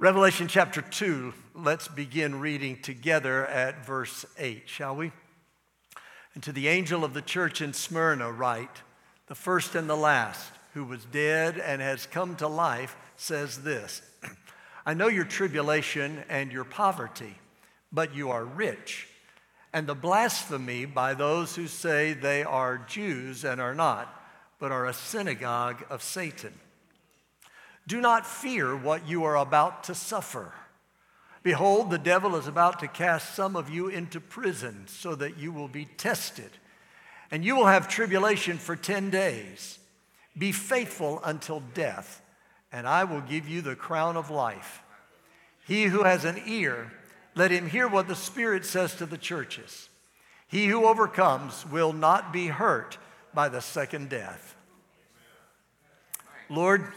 Revelation chapter 2, let's begin reading together at verse 8, shall we? And to the angel of the church in Smyrna, write, the first and the last, who was dead and has come to life, says this I know your tribulation and your poverty, but you are rich, and the blasphemy by those who say they are Jews and are not, but are a synagogue of Satan. Do not fear what you are about to suffer. Behold, the devil is about to cast some of you into prison so that you will be tested, and you will have tribulation for 10 days. Be faithful until death, and I will give you the crown of life. He who has an ear, let him hear what the Spirit says to the churches. He who overcomes will not be hurt by the second death. Lord,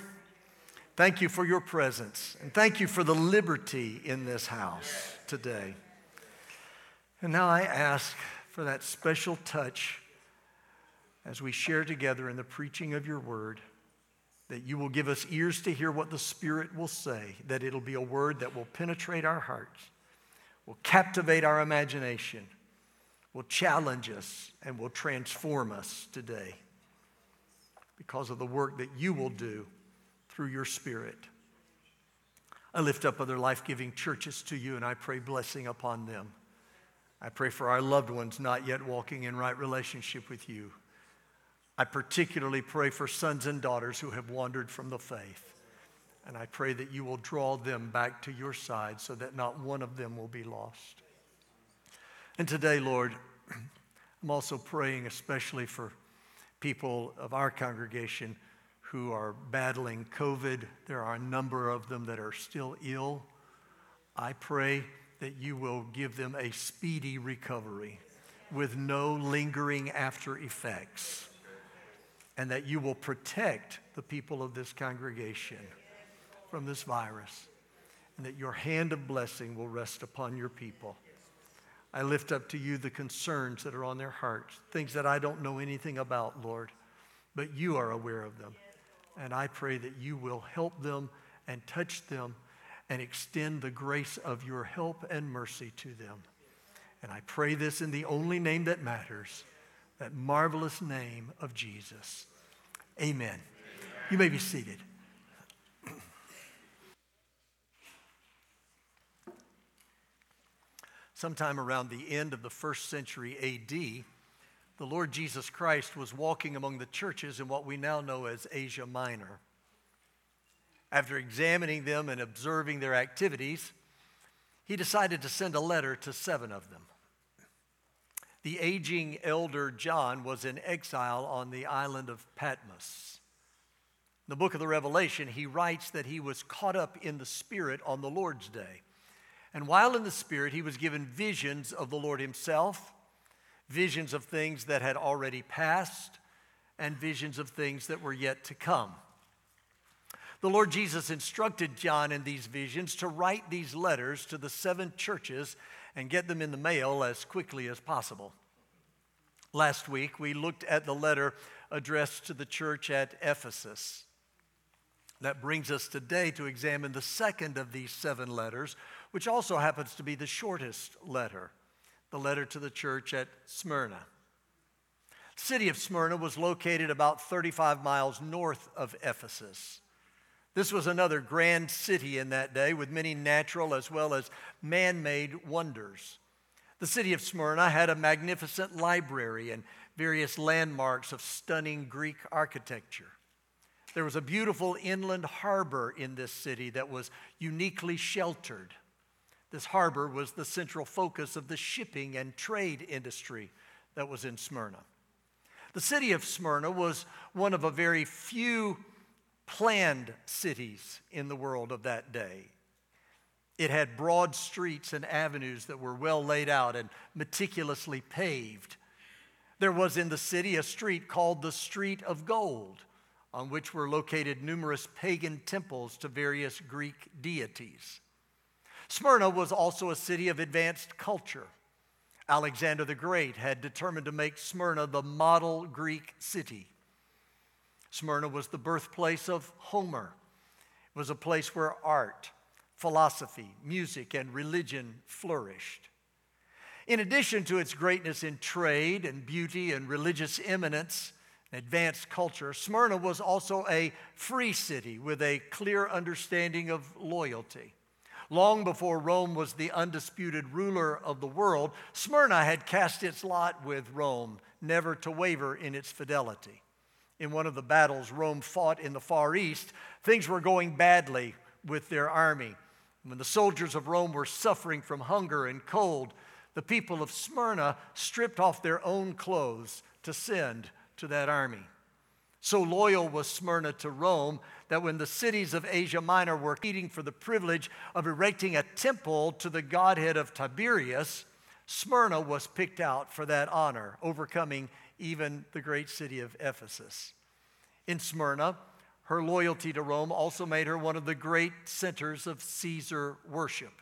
Thank you for your presence. And thank you for the liberty in this house today. And now I ask for that special touch as we share together in the preaching of your word, that you will give us ears to hear what the Spirit will say, that it'll be a word that will penetrate our hearts, will captivate our imagination, will challenge us, and will transform us today because of the work that you will do through your Spirit. I lift up other life giving churches to you and I pray blessing upon them. I pray for our loved ones not yet walking in right relationship with you. I particularly pray for sons and daughters who have wandered from the faith. And I pray that you will draw them back to your side so that not one of them will be lost. And today, Lord, I'm also praying especially for people of our congregation who are battling COVID. There are a number of them that are still ill. I pray that you will give them a speedy recovery with no lingering after effects, and that you will protect the people of this congregation from this virus, and that your hand of blessing will rest upon your people. I lift up to you the concerns that are on their hearts, things that I don't know anything about, Lord, but you are aware of them. And I pray that you will help them and touch them and extend the grace of your help and mercy to them. And I pray this in the only name that matters, that marvelous name of Jesus. Amen. Amen. You may be seated. Sometime around the end of the first century AD, the Lord Jesus Christ was walking among the churches in what we now know as Asia Minor. After examining them and observing their activities, he decided to send a letter to seven of them. The aging elder John was in exile on the island of Patmos. In the book of the Revelation, he writes that he was caught up in the Spirit on the Lord's day. And while in the Spirit, he was given visions of the Lord himself visions of things that had already passed and visions of things that were yet to come. The Lord Jesus instructed John in these visions to write these letters to the seven churches and get them in the mail as quickly as possible. Last week, we looked at the letter addressed to the church at Ephesus. That brings us today to examine the second of these seven letters, which also happens to be the shortest letter the letter to the church at Smyrna. The city of Smyrna was located about 35 miles north of Ephesus. This was another grand city in that day with many natural as well as man made wonders. The city of Smyrna had a magnificent library and various landmarks of stunning Greek architecture. There was a beautiful inland harbor in this city that was uniquely sheltered. This harbor was the central focus of the shipping and trade industry that was in Smyrna. The city of Smyrna was one of a very few planned cities in the world of that day. It had broad streets and avenues that were well laid out and meticulously paved. There was in the city a street called the Street of Gold, on which were located numerous pagan temples to various Greek deities. Smyrna was also a city of advanced culture. Alexander the Great had determined to make Smyrna the model Greek city. Smyrna was the birthplace of Homer. It was a place where art, philosophy, music, and religion flourished. In addition to its greatness in trade and beauty and religious eminence, and advanced culture, Smyrna was also a free city with a clear understanding of loyalty. Long before Rome was the undisputed ruler of the world, Smyrna had cast its lot with Rome, never to waver in its fidelity. In one of the battles Rome fought in the Far East, things were going badly with their army. When the soldiers of Rome were suffering from hunger and cold, the people of Smyrna stripped off their own clothes to send to that army. So loyal was Smyrna to Rome that when the cities of Asia Minor were competing for the privilege of erecting a temple to the godhead of Tiberius, Smyrna was picked out for that honor, overcoming even the great city of Ephesus. In Smyrna, her loyalty to Rome also made her one of the great centers of Caesar worship.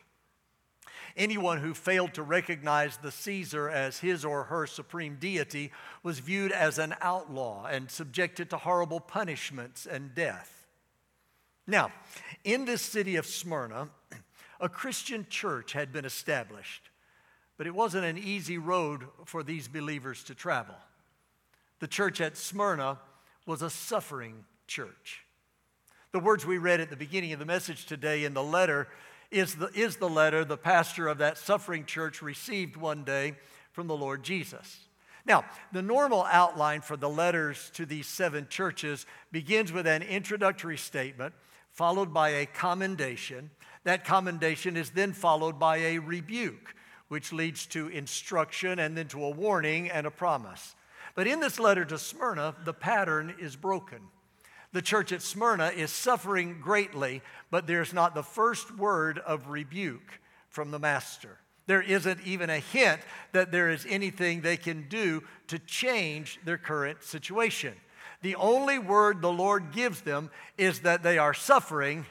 Anyone who failed to recognize the Caesar as his or her supreme deity was viewed as an outlaw and subjected to horrible punishments and death. Now, in this city of Smyrna, a Christian church had been established, but it wasn't an easy road for these believers to travel. The church at Smyrna was a suffering church. The words we read at the beginning of the message today in the letter is the, is the letter the pastor of that suffering church received one day from the Lord Jesus. Now, the normal outline for the letters to these seven churches begins with an introductory statement, followed by a commendation. That commendation is then followed by a rebuke, which leads to instruction and then to a warning and a promise. But in this letter to Smyrna, the pattern is broken. The church at Smyrna is suffering greatly, but there's not the first word of rebuke from the master. There isn't even a hint that there is anything they can do to change their current situation. The only word the Lord gives them is that they are suffering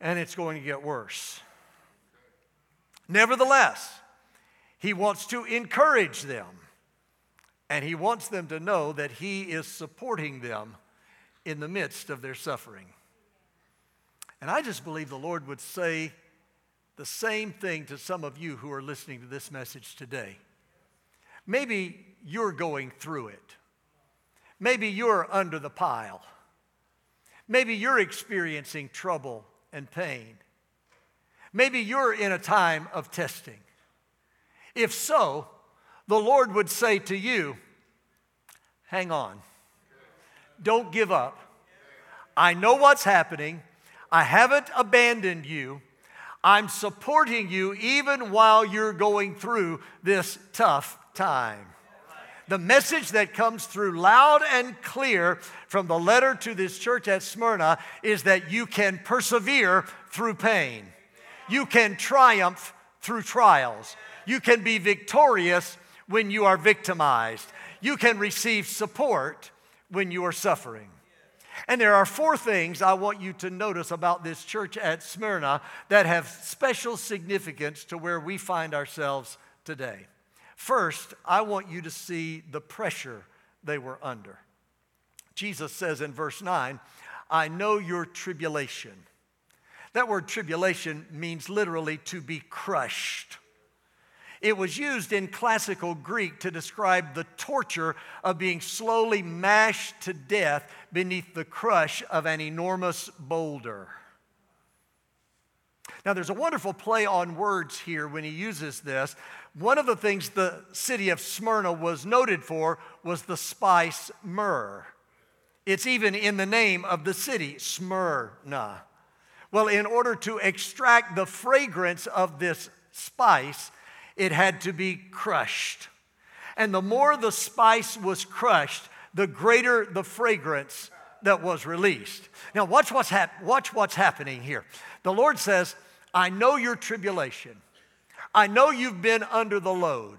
and it's going to get worse. Nevertheless, He wants to encourage them and He wants them to know that He is supporting them in the midst of their suffering. And I just believe the Lord would say the same thing to some of you who are listening to this message today. Maybe you're going through it. Maybe you're under the pile. Maybe you're experiencing trouble and pain. Maybe you're in a time of testing. If so, the Lord would say to you, hang on. Don't give up. I know what's happening. I haven't abandoned you. I'm supporting you even while you're going through this tough time. The message that comes through loud and clear from the letter to this church at Smyrna is that you can persevere through pain. You can triumph through trials. You can be victorious when you are victimized. You can receive support when you are suffering. And there are four things I want you to notice about this church at Smyrna that have special significance to where we find ourselves today. First, I want you to see the pressure they were under. Jesus says in verse 9, I know your tribulation. That word tribulation means literally to be crushed. It was used in classical Greek to describe the torture of being slowly mashed to death beneath the crush of an enormous boulder. Now, there's a wonderful play on words here when he uses this. One of the things the city of Smyrna was noted for was the spice myrrh. It's even in the name of the city, Smyrna. Well, in order to extract the fragrance of this spice, it had to be crushed. And the more the spice was crushed, the greater the fragrance that was released. Now, watch what's, hap- watch what's happening here. The Lord says, I know your tribulation. I know you've been under the load.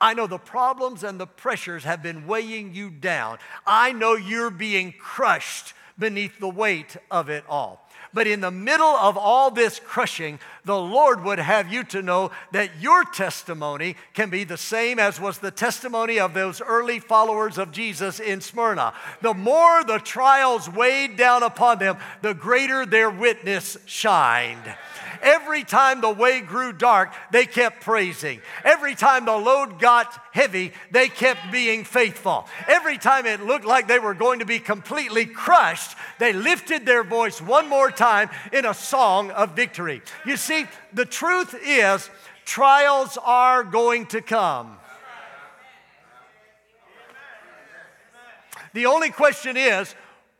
I know the problems and the pressures have been weighing you down. I know you're being crushed beneath the weight of it all. But in the middle of all this crushing, the Lord would have you to know that your testimony can be the same as was the testimony of those early followers of Jesus in Smyrna. The more the trials weighed down upon them, the greater their witness shined. Every time the way grew dark, they kept praising. Every time the load got heavy, they kept being faithful. Every time it looked like they were going to be completely crushed, they lifted their voice one more time in a song of victory. You see, the truth is, trials are going to come. The only question is,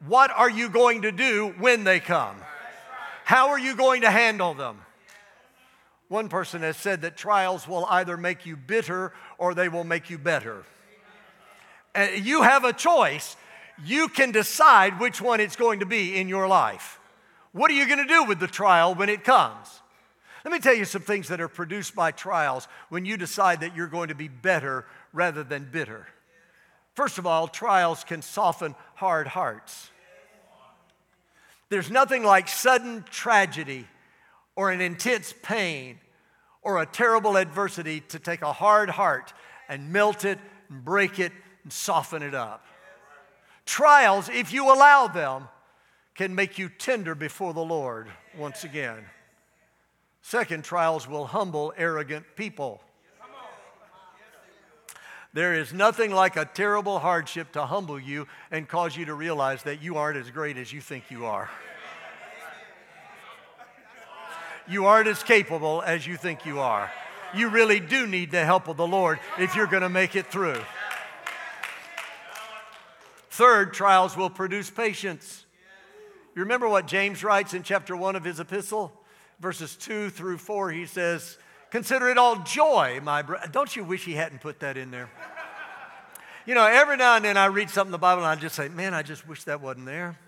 what are you going to do when they come? How are you going to handle them? One person has said that trials will either make you bitter or they will make you better. And you have a choice. You can decide which one it's going to be in your life. What are you going to do with the trial when it comes? Let me tell you some things that are produced by trials when you decide that you're going to be better rather than bitter. First of all, trials can soften hard hearts. There's nothing like sudden tragedy or an intense pain or a terrible adversity to take a hard heart and melt it and break it and soften it up. Trials, if you allow them, can make you tender before the Lord once again. Second, trials will humble arrogant people. There is nothing like a terrible hardship to humble you and cause you to realize that you aren't as great as you think you are. You aren't as capable as you think you are. You really do need the help of the Lord if you're going to make it through. Third, trials will produce patience. You remember what James writes in chapter 1 of his epistle? Verses 2 through 4, he says, Consider it all joy, my brother. Don't you wish he hadn't put that in there? You know, every now and then I read something in the Bible and I just say, man, I just wish that wasn't there.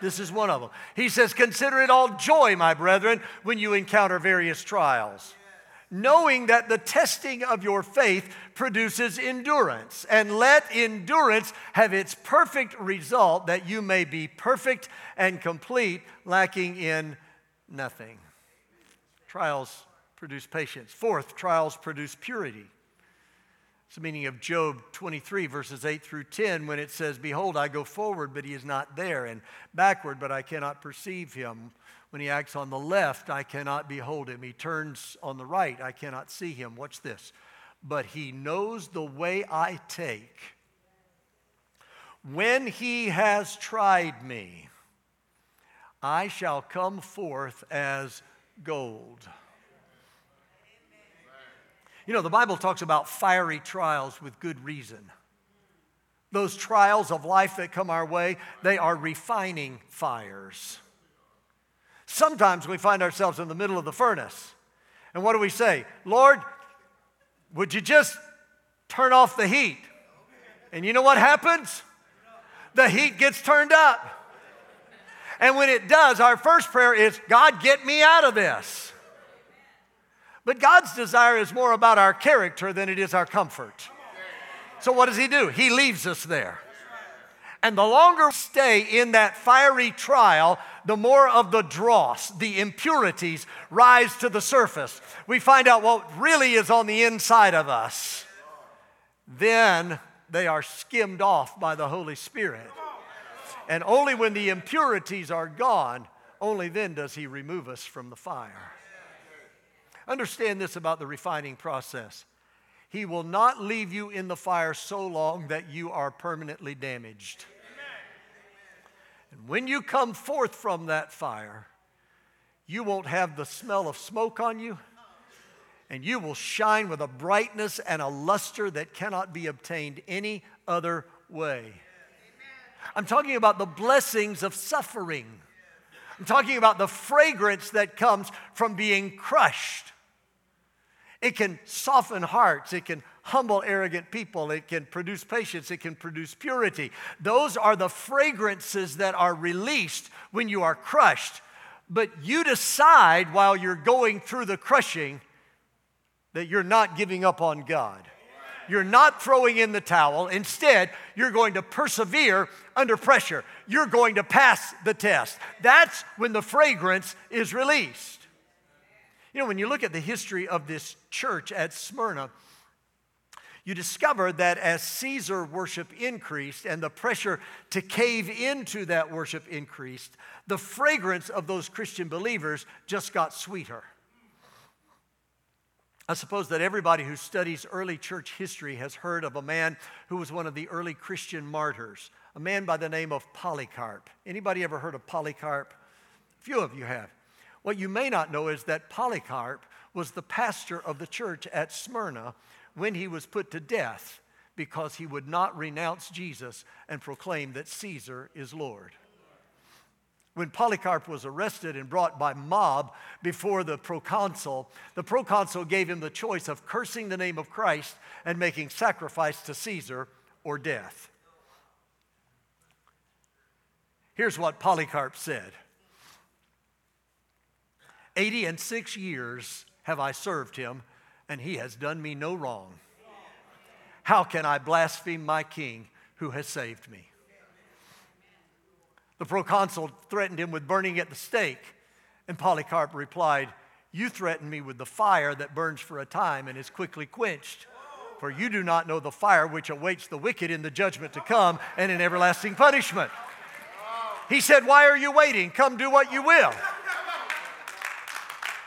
This is one of them. He says, Consider it all joy, my brethren, when you encounter various trials, knowing that the testing of your faith produces endurance. And let endurance have its perfect result, that you may be perfect and complete, lacking in nothing. Trials produce patience. Fourth, trials produce purity. It's the meaning of Job 23, verses 8 through 10, when it says, Behold, I go forward, but he is not there, and backward, but I cannot perceive him. When he acts on the left, I cannot behold him. He turns on the right, I cannot see him. Watch this. But he knows the way I take. When he has tried me, I shall come forth as gold. You know, the Bible talks about fiery trials with good reason. Those trials of life that come our way, they are refining fires. Sometimes we find ourselves in the middle of the furnace. And what do we say? Lord, would you just turn off the heat? And you know what happens? The heat gets turned up. And when it does, our first prayer is, God, get me out of this. But God's desire is more about our character than it is our comfort. So, what does He do? He leaves us there. And the longer we stay in that fiery trial, the more of the dross, the impurities rise to the surface. We find out what really is on the inside of us. Then they are skimmed off by the Holy Spirit. And only when the impurities are gone, only then does He remove us from the fire. Understand this about the refining process. He will not leave you in the fire so long that you are permanently damaged. And when you come forth from that fire, you won't have the smell of smoke on you, and you will shine with a brightness and a luster that cannot be obtained any other way. I'm talking about the blessings of suffering. I'm talking about the fragrance that comes from being crushed. It can soften hearts. It can humble arrogant people. It can produce patience. It can produce purity. Those are the fragrances that are released when you are crushed. But you decide while you're going through the crushing that you're not giving up on God. You're not throwing in the towel. Instead, you're going to persevere under pressure. You're going to pass the test. That's when the fragrance is released. You know, when you look at the history of this church at Smyrna, you discover that as Caesar worship increased and the pressure to cave into that worship increased, the fragrance of those Christian believers just got sweeter. I suppose that everybody who studies early church history has heard of a man who was one of the early Christian martyrs, a man by the name of Polycarp. Anybody ever heard of Polycarp? A few of you have. What you may not know is that Polycarp was the pastor of the church at Smyrna when he was put to death because he would not renounce Jesus and proclaim that Caesar is Lord. When Polycarp was arrested and brought by mob before the proconsul, the proconsul gave him the choice of cursing the name of Christ and making sacrifice to Caesar or death. Here's what Polycarp said Eighty and six years have I served him and he has done me no wrong. How can I blaspheme my king who has saved me? The proconsul threatened him with burning at the stake, and Polycarp replied, You threaten me with the fire that burns for a time and is quickly quenched. For you do not know the fire which awaits the wicked in the judgment to come and in everlasting punishment. He said, Why are you waiting? Come do what you will.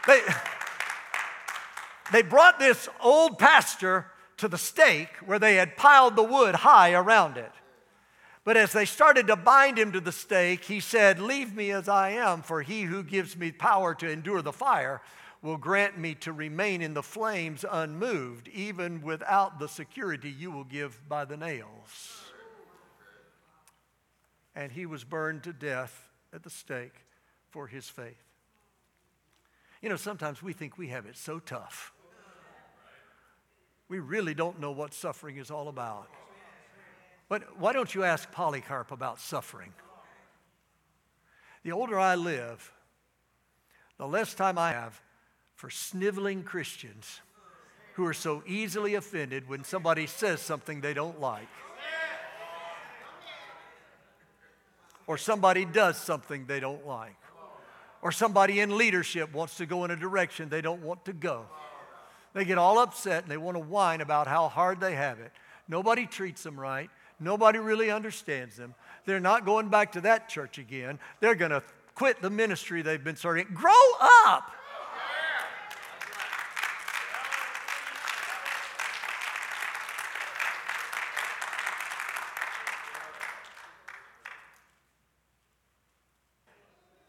They, they brought this old pastor to the stake where they had piled the wood high around it. But as they started to bind him to the stake, he said, Leave me as I am, for he who gives me power to endure the fire will grant me to remain in the flames unmoved, even without the security you will give by the nails. And he was burned to death at the stake for his faith. You know, sometimes we think we have it so tough we really don't know what suffering is all about. But why don't you ask Polycarp about suffering? The older I live, the less time I have for sniveling Christians who are so easily offended when somebody says something they don't like. Or somebody does something they don't like. Or somebody in leadership wants to go in a direction they don't want to go. They get all upset and they want to whine about how hard they have it. Nobody treats them right. Nobody really understands them. They're not going back to that church again. They're going to quit the ministry they've been serving. Grow up.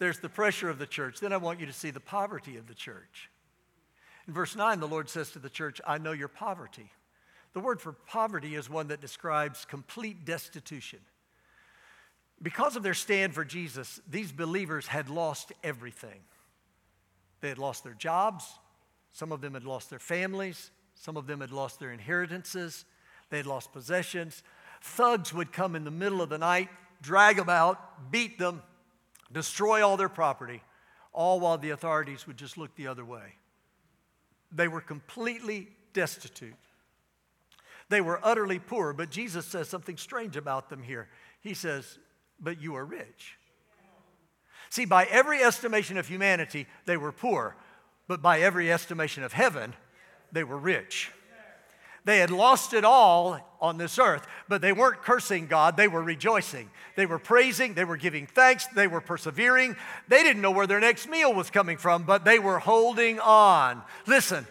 There's the pressure of the church. Then I want you to see the poverty of the church. In verse 9, the Lord says to the church, I know your poverty. The word for poverty is one that describes complete destitution. Because of their stand for Jesus, these believers had lost everything. They had lost their jobs, some of them had lost their families, some of them had lost their inheritances, they had lost possessions. Thugs would come in the middle of the night, drag them out, beat them, destroy all their property, all while the authorities would just look the other way. They were completely destitute. They were utterly poor, but Jesus says something strange about them here. He says, But you are rich. See, by every estimation of humanity, they were poor, but by every estimation of heaven, they were rich. They had lost it all on this earth, but they weren't cursing God. They were rejoicing. They were praising. They were giving thanks. They were persevering. They didn't know where their next meal was coming from, but they were holding on. Listen,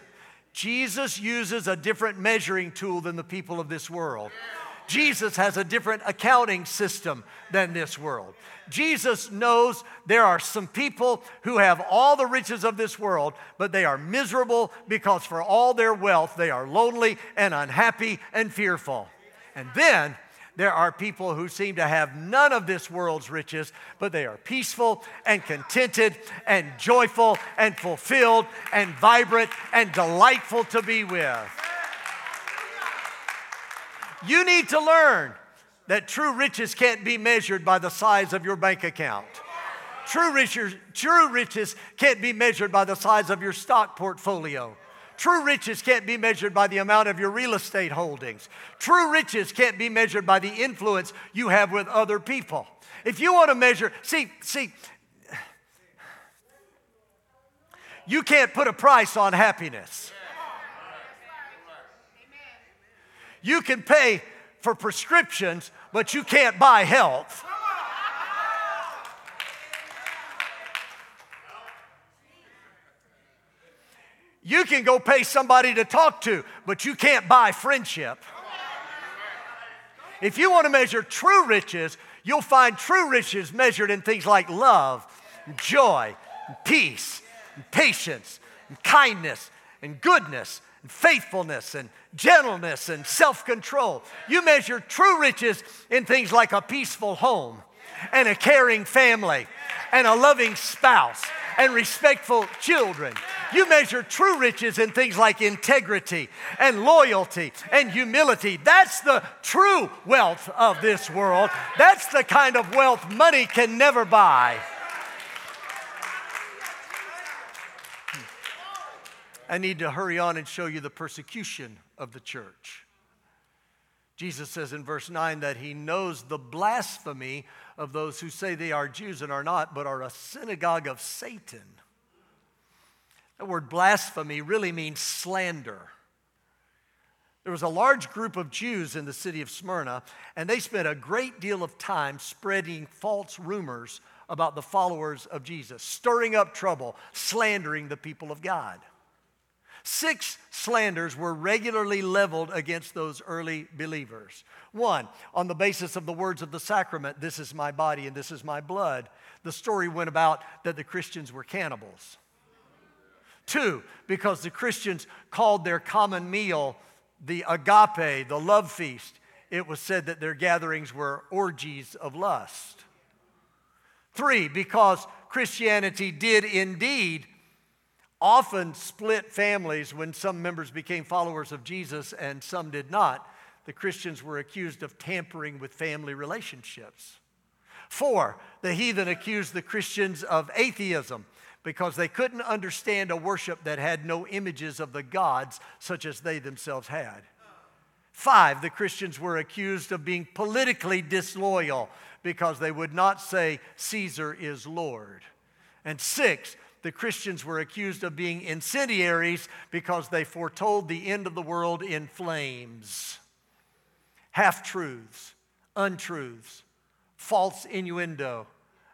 Jesus uses a different measuring tool than the people of this world. Jesus has a different accounting system than this world. Jesus knows there are some people who have all the riches of this world, but they are miserable because for all their wealth, they are lonely and unhappy and fearful. And then there are people who seem to have none of this world's riches, but they are peaceful and contented and joyful and fulfilled and vibrant and delightful to be with. You need to learn that true riches can't be measured by the size of your bank account. True riches, true riches can't be measured by the size of your stock portfolio. True riches can't be measured by the amount of your real estate holdings. True riches can't be measured by the influence you have with other people. If you want to measure, see, see, you can't put a price on happiness. You can pay for prescriptions, but you can't buy health. You can go pay somebody to talk to, but you can't buy friendship. If you want to measure true riches, you'll find true riches measured in things like love, joy, peace, patience, kindness, and goodness, and faithfulness, and gentleness, and self control. You measure true riches in things like a peaceful home, and a caring family, and a loving spouse, and respectful children. You measure true riches in things like integrity and loyalty and humility. That's the true wealth of this world. That's the kind of wealth money can never buy. I need to hurry on and show you the persecution of the church. Jesus says in verse 9 that he knows the blasphemy of those who say they are Jews and are not, but are a synagogue of Satan. The word blasphemy really means slander. There was a large group of Jews in the city of Smyrna, and they spent a great deal of time spreading false rumors about the followers of Jesus, stirring up trouble, slandering the people of God. Six slanders were regularly leveled against those early believers. One, on the basis of the words of the sacrament, this is my body and this is my blood, the story went about that the Christians were cannibals. Two, because the Christians called their common meal the agape, the love feast, it was said that their gatherings were orgies of lust. Three, because Christianity did indeed often split families when some members became followers of Jesus and some did not. The Christians were accused of tampering with family relationships. Four, the heathen accused the Christians of atheism because they couldn't understand a worship that had no images of the gods such as they themselves had. Five, the Christians were accused of being politically disloyal because they would not say Caesar is Lord. And six, the Christians were accused of being incendiaries because they foretold the end of the world in flames. Half truths, untruths, false innuendo,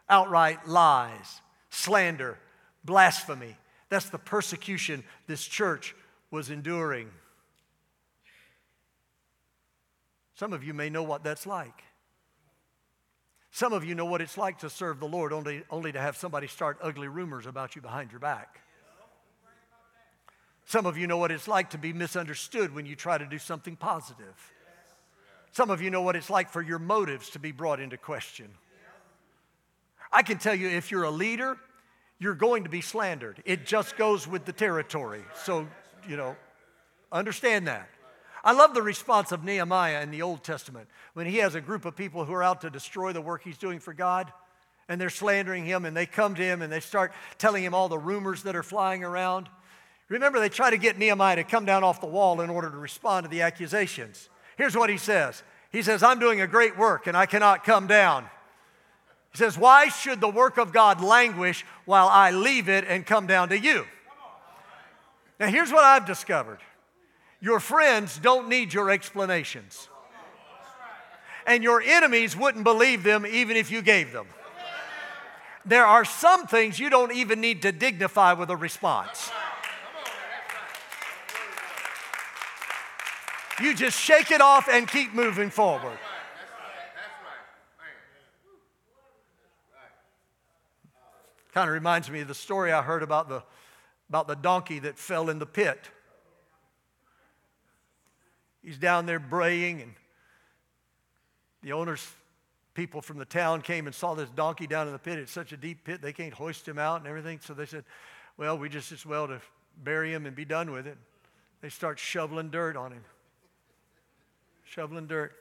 outright lies, slander, blasphemy. That's the persecution this church was enduring. Some of you may know what that's like. Some of you know what it's like to serve the Lord only, only to have somebody start ugly rumors about you behind your back. Some of you know what it's like to be misunderstood when you try to do something positive. Some of you know what it's like for your motives to be brought into question. I can tell you if you're a leader, you're going to be slandered. It just goes with the territory. So, you know, understand that. I love the response of Nehemiah in the Old Testament when he has a group of people who are out to destroy the work he's doing for God and they're slandering him and they come to him and they start telling him all the rumors that are flying around. Remember, they try to get Nehemiah to come down off the wall in order to respond to the accusations. Here's what he says He says, I'm doing a great work and I cannot come down. He says, Why should the work of God languish while I leave it and come down to you? Now, here's what I've discovered your friends don't need your explanations. And your enemies wouldn't believe them even if you gave them. There are some things you don't even need to dignify with a response. You just shake it off and keep moving forward. Kind of reminds me of the story I heard about the, about the donkey that fell in the pit. He's down there braying, and the owner's people from the town came and saw this donkey down in the pit. It's such a deep pit, they can't hoist him out and everything. So they said, Well, we just as well to bury him and be done with it. They start shoveling dirt on him. Shoveling dirt.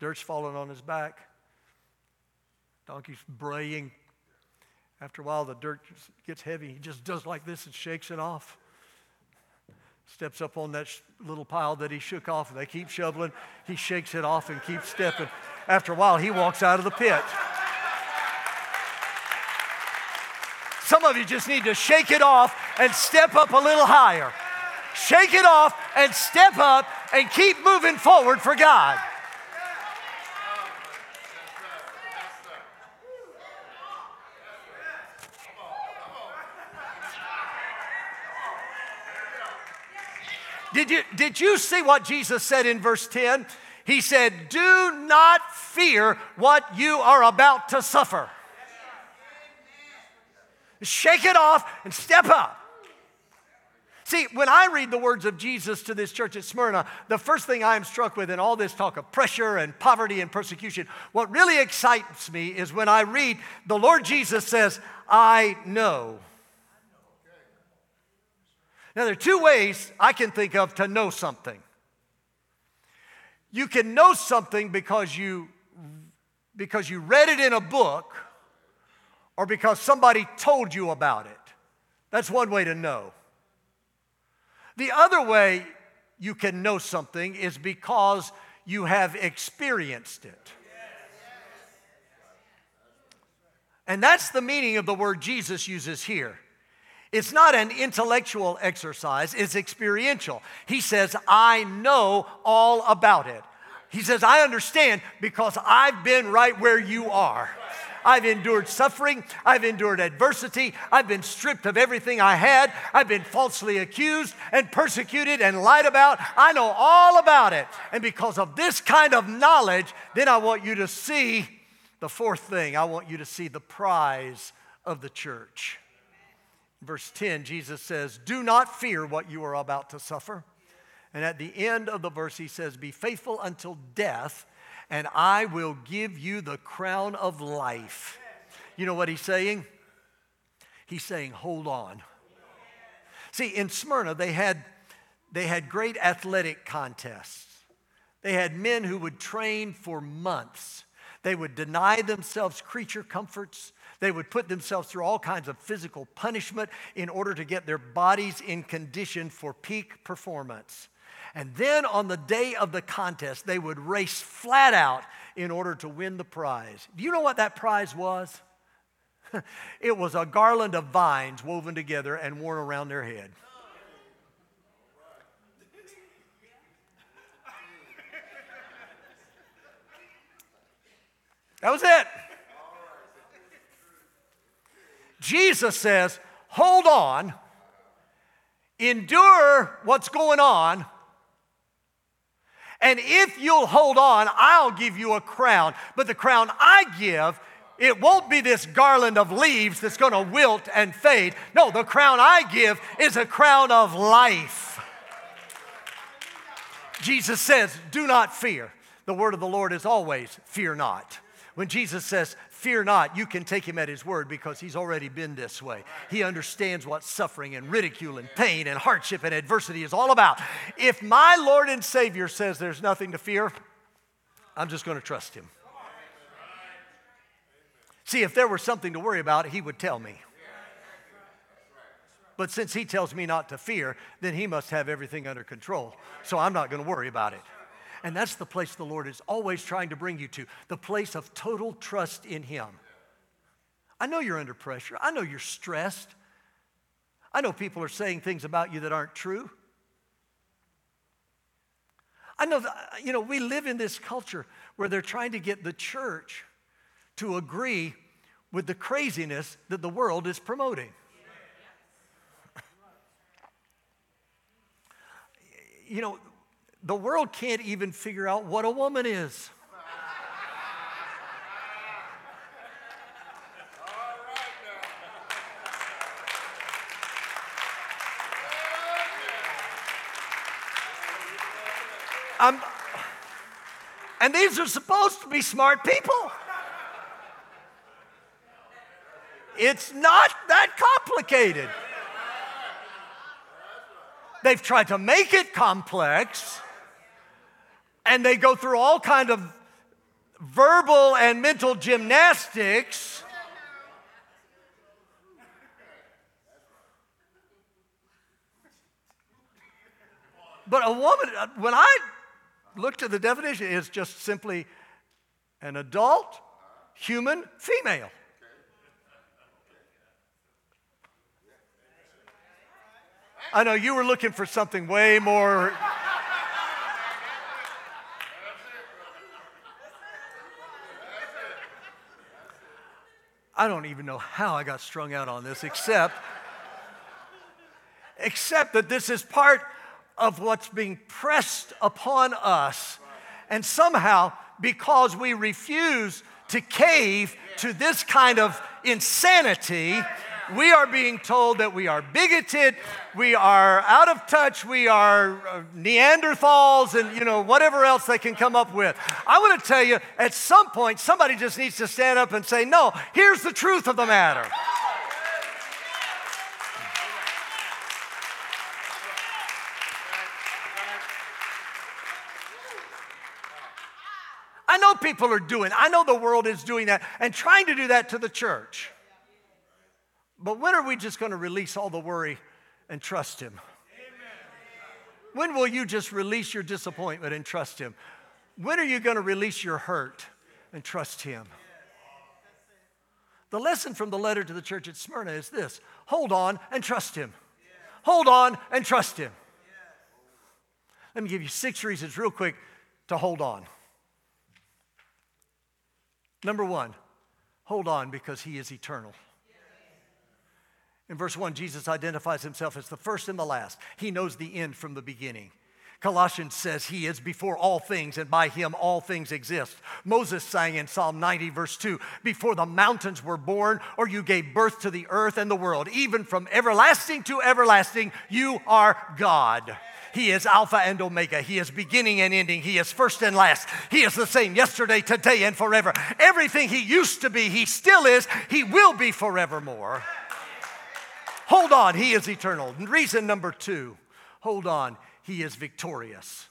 Dirt's falling on his back. Donkey's braying. After a while, the dirt gets heavy. He just does like this and shakes it off. Steps up on that sh- little pile that he shook off, and they keep shoveling. He shakes it off and keeps stepping. After a while, he walks out of the pit. Some of you just need to shake it off and step up a little higher. Shake it off and step up and keep moving forward for God. Did you, did you see what Jesus said in verse 10? He said, Do not fear what you are about to suffer. Shake it off and step up. See, when I read the words of Jesus to this church at Smyrna, the first thing I am struck with in all this talk of pressure and poverty and persecution, what really excites me is when I read the Lord Jesus says, I know. Now, there are two ways I can think of to know something. You can know something because you, because you read it in a book or because somebody told you about it. That's one way to know. The other way you can know something is because you have experienced it. And that's the meaning of the word Jesus uses here. It's not an intellectual exercise, it's experiential. He says, I know all about it. He says, I understand because I've been right where you are. I've endured suffering. I've endured adversity. I've been stripped of everything I had. I've been falsely accused and persecuted and lied about. I know all about it. And because of this kind of knowledge, then I want you to see the fourth thing. I want you to see the prize of the church. Verse 10, Jesus says, Do not fear what you are about to suffer. And at the end of the verse, he says, Be faithful until death, and I will give you the crown of life. You know what he's saying? He's saying, Hold on. See, in Smyrna, they had, they had great athletic contests. They had men who would train for months. They would deny themselves creature comforts. They would put themselves through all kinds of physical punishment in order to get their bodies in condition for peak performance. And then on the day of the contest, they would race flat out in order to win the prize. Do you know what that prize was? it was a garland of vines woven together and worn around their head. That was it. Jesus says, hold on, endure what's going on, and if you'll hold on, I'll give you a crown. But the crown I give, it won't be this garland of leaves that's to wilt and fade. No, the crown I give is a crown of life. Jesus says, Do not fear. The word of the Lord is always, Fear not. When Jesus says, Fear not, you can take him at his word because he's already been this way. He understands what suffering and ridicule and pain and hardship and adversity is all about. If my Lord and Savior says there's nothing to fear, I'm just going to trust him. See, if there were something to worry about, he would tell me. But since he tells me not to fear, then he must have everything under control. So I'm not going to worry about it. And that's the place the Lord is always trying to bring you to the place of total trust in Him. I know you're under pressure. I know you're stressed. I know people are saying things about you that aren't true. I know that, you know, we live in this culture where they're trying to get the church to agree with the craziness that the world is promoting. You know, the world can't even figure out what a woman is. I'm, and these are supposed to be smart people. It's not that complicated. They've tried to make it complex and they go through all kind of verbal and mental gymnastics but a woman, uh, when I looked at the definition, it's just simply an adult human female. I know you were looking for something way more. I don't even know how I got strung out on this, except, except that this is part of what's being pressed upon us. And somehow, because we refuse to cave to this kind of insanity, we are being told that we are bigoted, we are out of touch, we are uh, Neanderthals, and you know, whatever else they can come up with. I want to tell you, at some point, somebody just needs to stand up and say, No, here's the truth of the matter. I know people are doing, I know the world is doing that and trying to do that to the church. But when are we just going to release all the worry and trust Him? Amen. When will you just release your disappointment and trust Him? When are you going to release your hurt and trust Him? The lesson from the letter to the church at Smyrna is this hold on and trust Him. Hold on and trust Him. Let me give you six reasons, real quick, to hold on. Number one, hold on because He is eternal. In verse 1, Jesus identifies himself as the first and the last. He knows the end from the beginning. Colossians says he is before all things, and by him all things exist. Moses sang in Psalm 90, verse 2 Before the mountains were born, or you gave birth to the earth and the world, even from everlasting to everlasting, you are God. He is Alpha and Omega. He is beginning and ending. He is first and last. He is the same yesterday, today, and forever. Everything He used to be, He still is. He will be forevermore. Hold on, He is eternal. Reason number two hold on, He is victorious.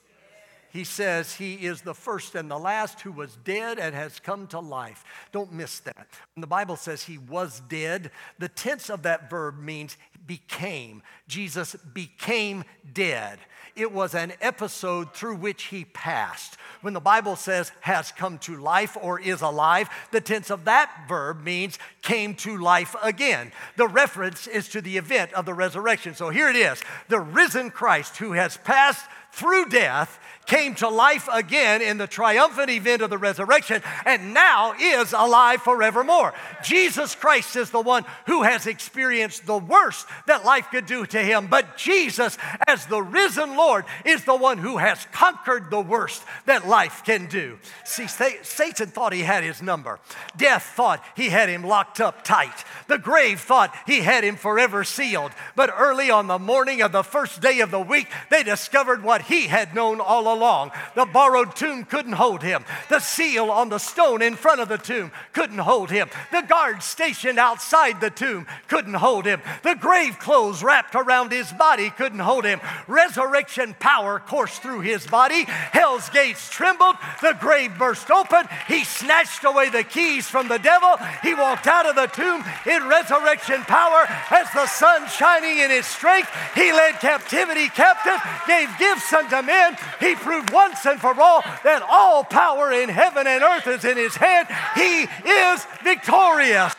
He says he is the first and the last who was dead and has come to life. Don't miss that. When the Bible says he was dead, the tense of that verb means became. Jesus became dead. It was an episode through which he passed. When the Bible says has come to life or is alive, the tense of that verb means came to life again. The reference is to the event of the resurrection. So here it is the risen Christ who has passed through death came to life again in the triumphant event of the resurrection and now is alive forevermore. Jesus Christ is the one who has experienced the worst that life could do to him, but Jesus, as the risen Lord, is the one who has conquered the worst that life can do. See, Satan thought he had his number, death thought he had him locked up tight, the grave thought he had him forever sealed. But early on the morning of the first day of the week, they discovered what he had known all along. The borrowed tomb couldn't hold him. The seal on the stone in front of the tomb couldn't hold him. The guard stationed outside the tomb couldn't hold him. The grave clothes wrapped around his body couldn't hold him. Resurrection power coursed through his body. Hell's gates trembled. The grave burst open. He snatched away the keys from the devil. He walked out of the tomb in resurrection power as the sun shining in his strength. He led captivity captive, gave gifts unto men. He proved once and for all that all power in heaven and earth is in his hand. He is victorious.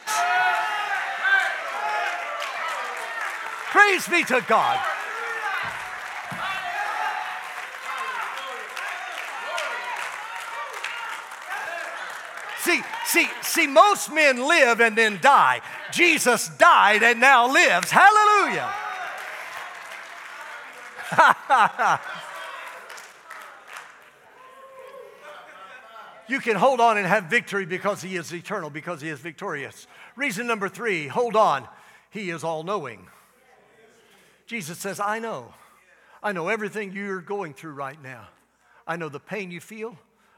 Praise be to God. See, see, see, most men live and then die. Jesus died and now lives. Hallelujah. You can hold on and have victory because He is eternal, because He is victorious. Reason number three hold on, He is all knowing. Jesus says, I know. I know everything you're going through right now. I know the pain you feel.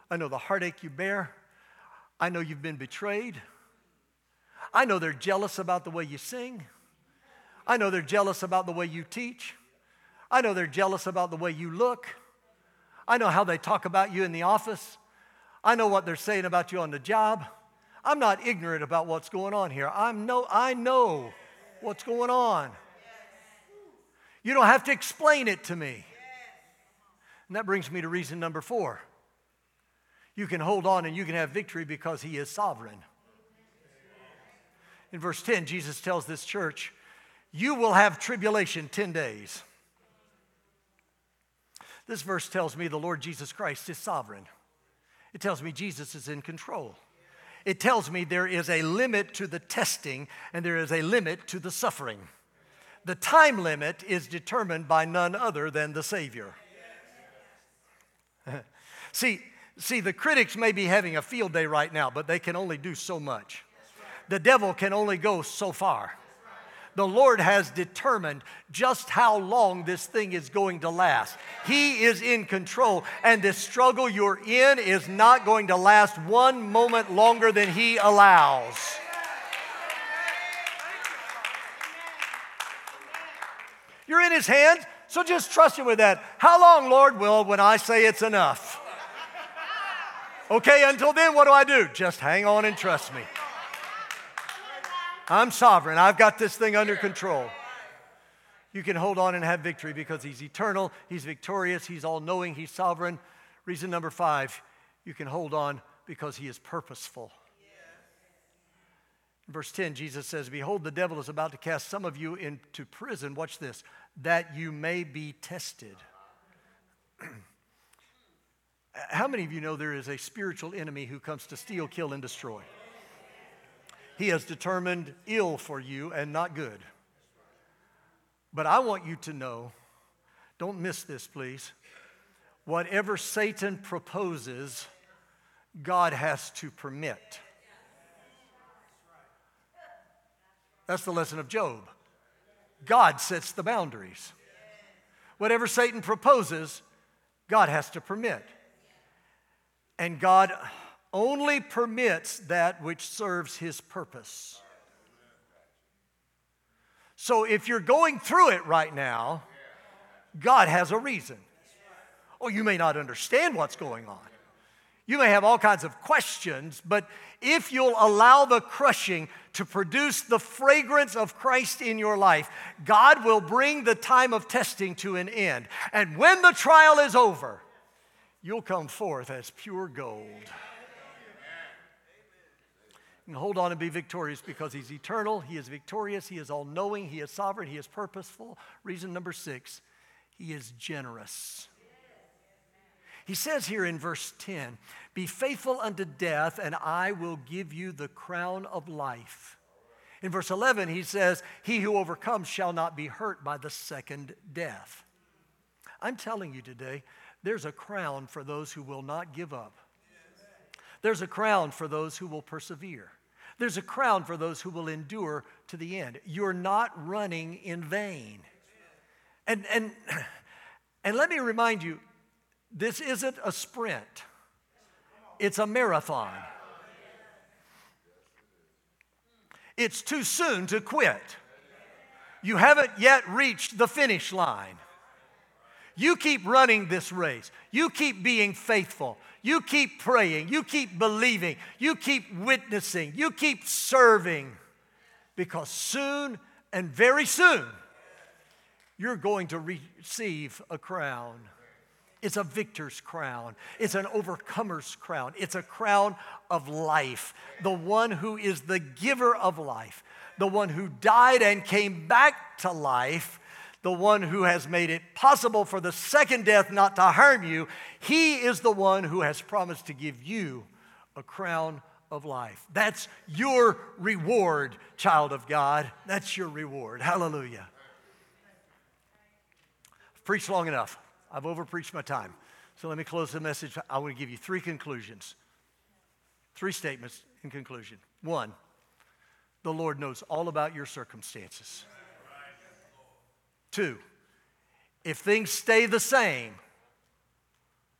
I know the heartache you bear. I know you've been betrayed. I know they're jealous about the way you sing. I know they're jealous about the way you teach. I know they're jealous about the way you look. I know how they talk about you in the office. I know what they're saying about you on the job. I'm not ignorant about what's going on here. I'm no, I know what's going on. You don't have to explain it to me. And that brings me to reason number four. You can hold on and you can have victory because he is sovereign. In verse 10, Jesus tells this church, You will have tribulation 10 days. This verse tells me the Lord Jesus Christ is sovereign. It tells me Jesus is in control. It tells me there is a limit to the testing and there is a limit to the suffering. The time limit is determined by none other than the Savior. see, see, the critics may be having a field day right now, but they can only do so much. The devil can only go so far the Lord has determined just how long this thing is going to last. He is in control, and this struggle you're in is not going to last one moment longer than He allows. You're in His hands, so just trust Him with that. How long, Lord? Well, when I say it's enough. Okay, until then, what do I do? Just hang on and trust me. I'm sovereign. I've got this thing under control. You can hold on and have victory because He's eternal, He's victorious, He's all knowing, He's sovereign. Reason number five, you can hold on because He is purposeful. Verse 10, Jesus says, Behold, the devil is about to cast some of you into prison. Watch this, that you may be tested. How many of you know there is a spiritual enemy who comes to steal, kill, and destroy? He has determined ill for you and not good. But I want you to know don't miss this, please. Whatever Satan proposes, God has to permit. That's the lesson of Job. God sets the boundaries. Whatever Satan proposes, God has to permit. And God only permits that which serves his purpose. So if you're going through it right now, God has a reason. Oh, you may not understand what's going on. You may have all kinds of questions, but if you'll allow the crushing to produce the fragrance of Christ in your life, God will bring the time of testing to an end. And when the trial is over, you'll come forth as pure gold and hold on and be victorious because he's eternal, he is victorious, he is all knowing, he is sovereign, he is purposeful. Reason number six, he is generous. He says here in verse 10 Be faithful unto death, and I will give you the crown of life. In verse 11, he says, He who overcomes shall not be hurt by the second death. I'm telling you today, there's a crown for those who will not give up. There's a crown for those who will persevere. There's a crown for those who will endure to the end. You're not running in vain. And, and, and let me remind you this isn't a sprint, it's a marathon. It's too soon to quit. You haven't yet reached the finish line. You keep running this race. You keep being faithful. You keep praying. You keep believing. You keep witnessing. You keep serving. Because soon and very soon, you're going to receive a crown. It's a victor's crown. It's an overcomer's crown. It's a crown of life. The one who is the giver of life, the one who died and came back to life the one who has made it possible for the second death not to harm you, he is the one who has promised to give you a crown of life. That's your reward, child of God. That's your reward. Hallelujah. I've preached long enough. I've overpreached my time. So let me close the message. I want to give you three conclusions, three statements in conclusion. One, the Lord knows all about your circumstances. Two, if things stay the same,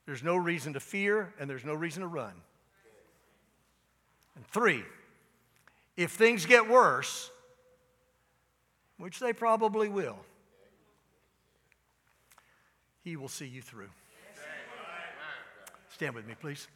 there's no reason to fear and there's no reason to run. And three, if things get worse, which they probably will, He will see you through. Stand with me, please.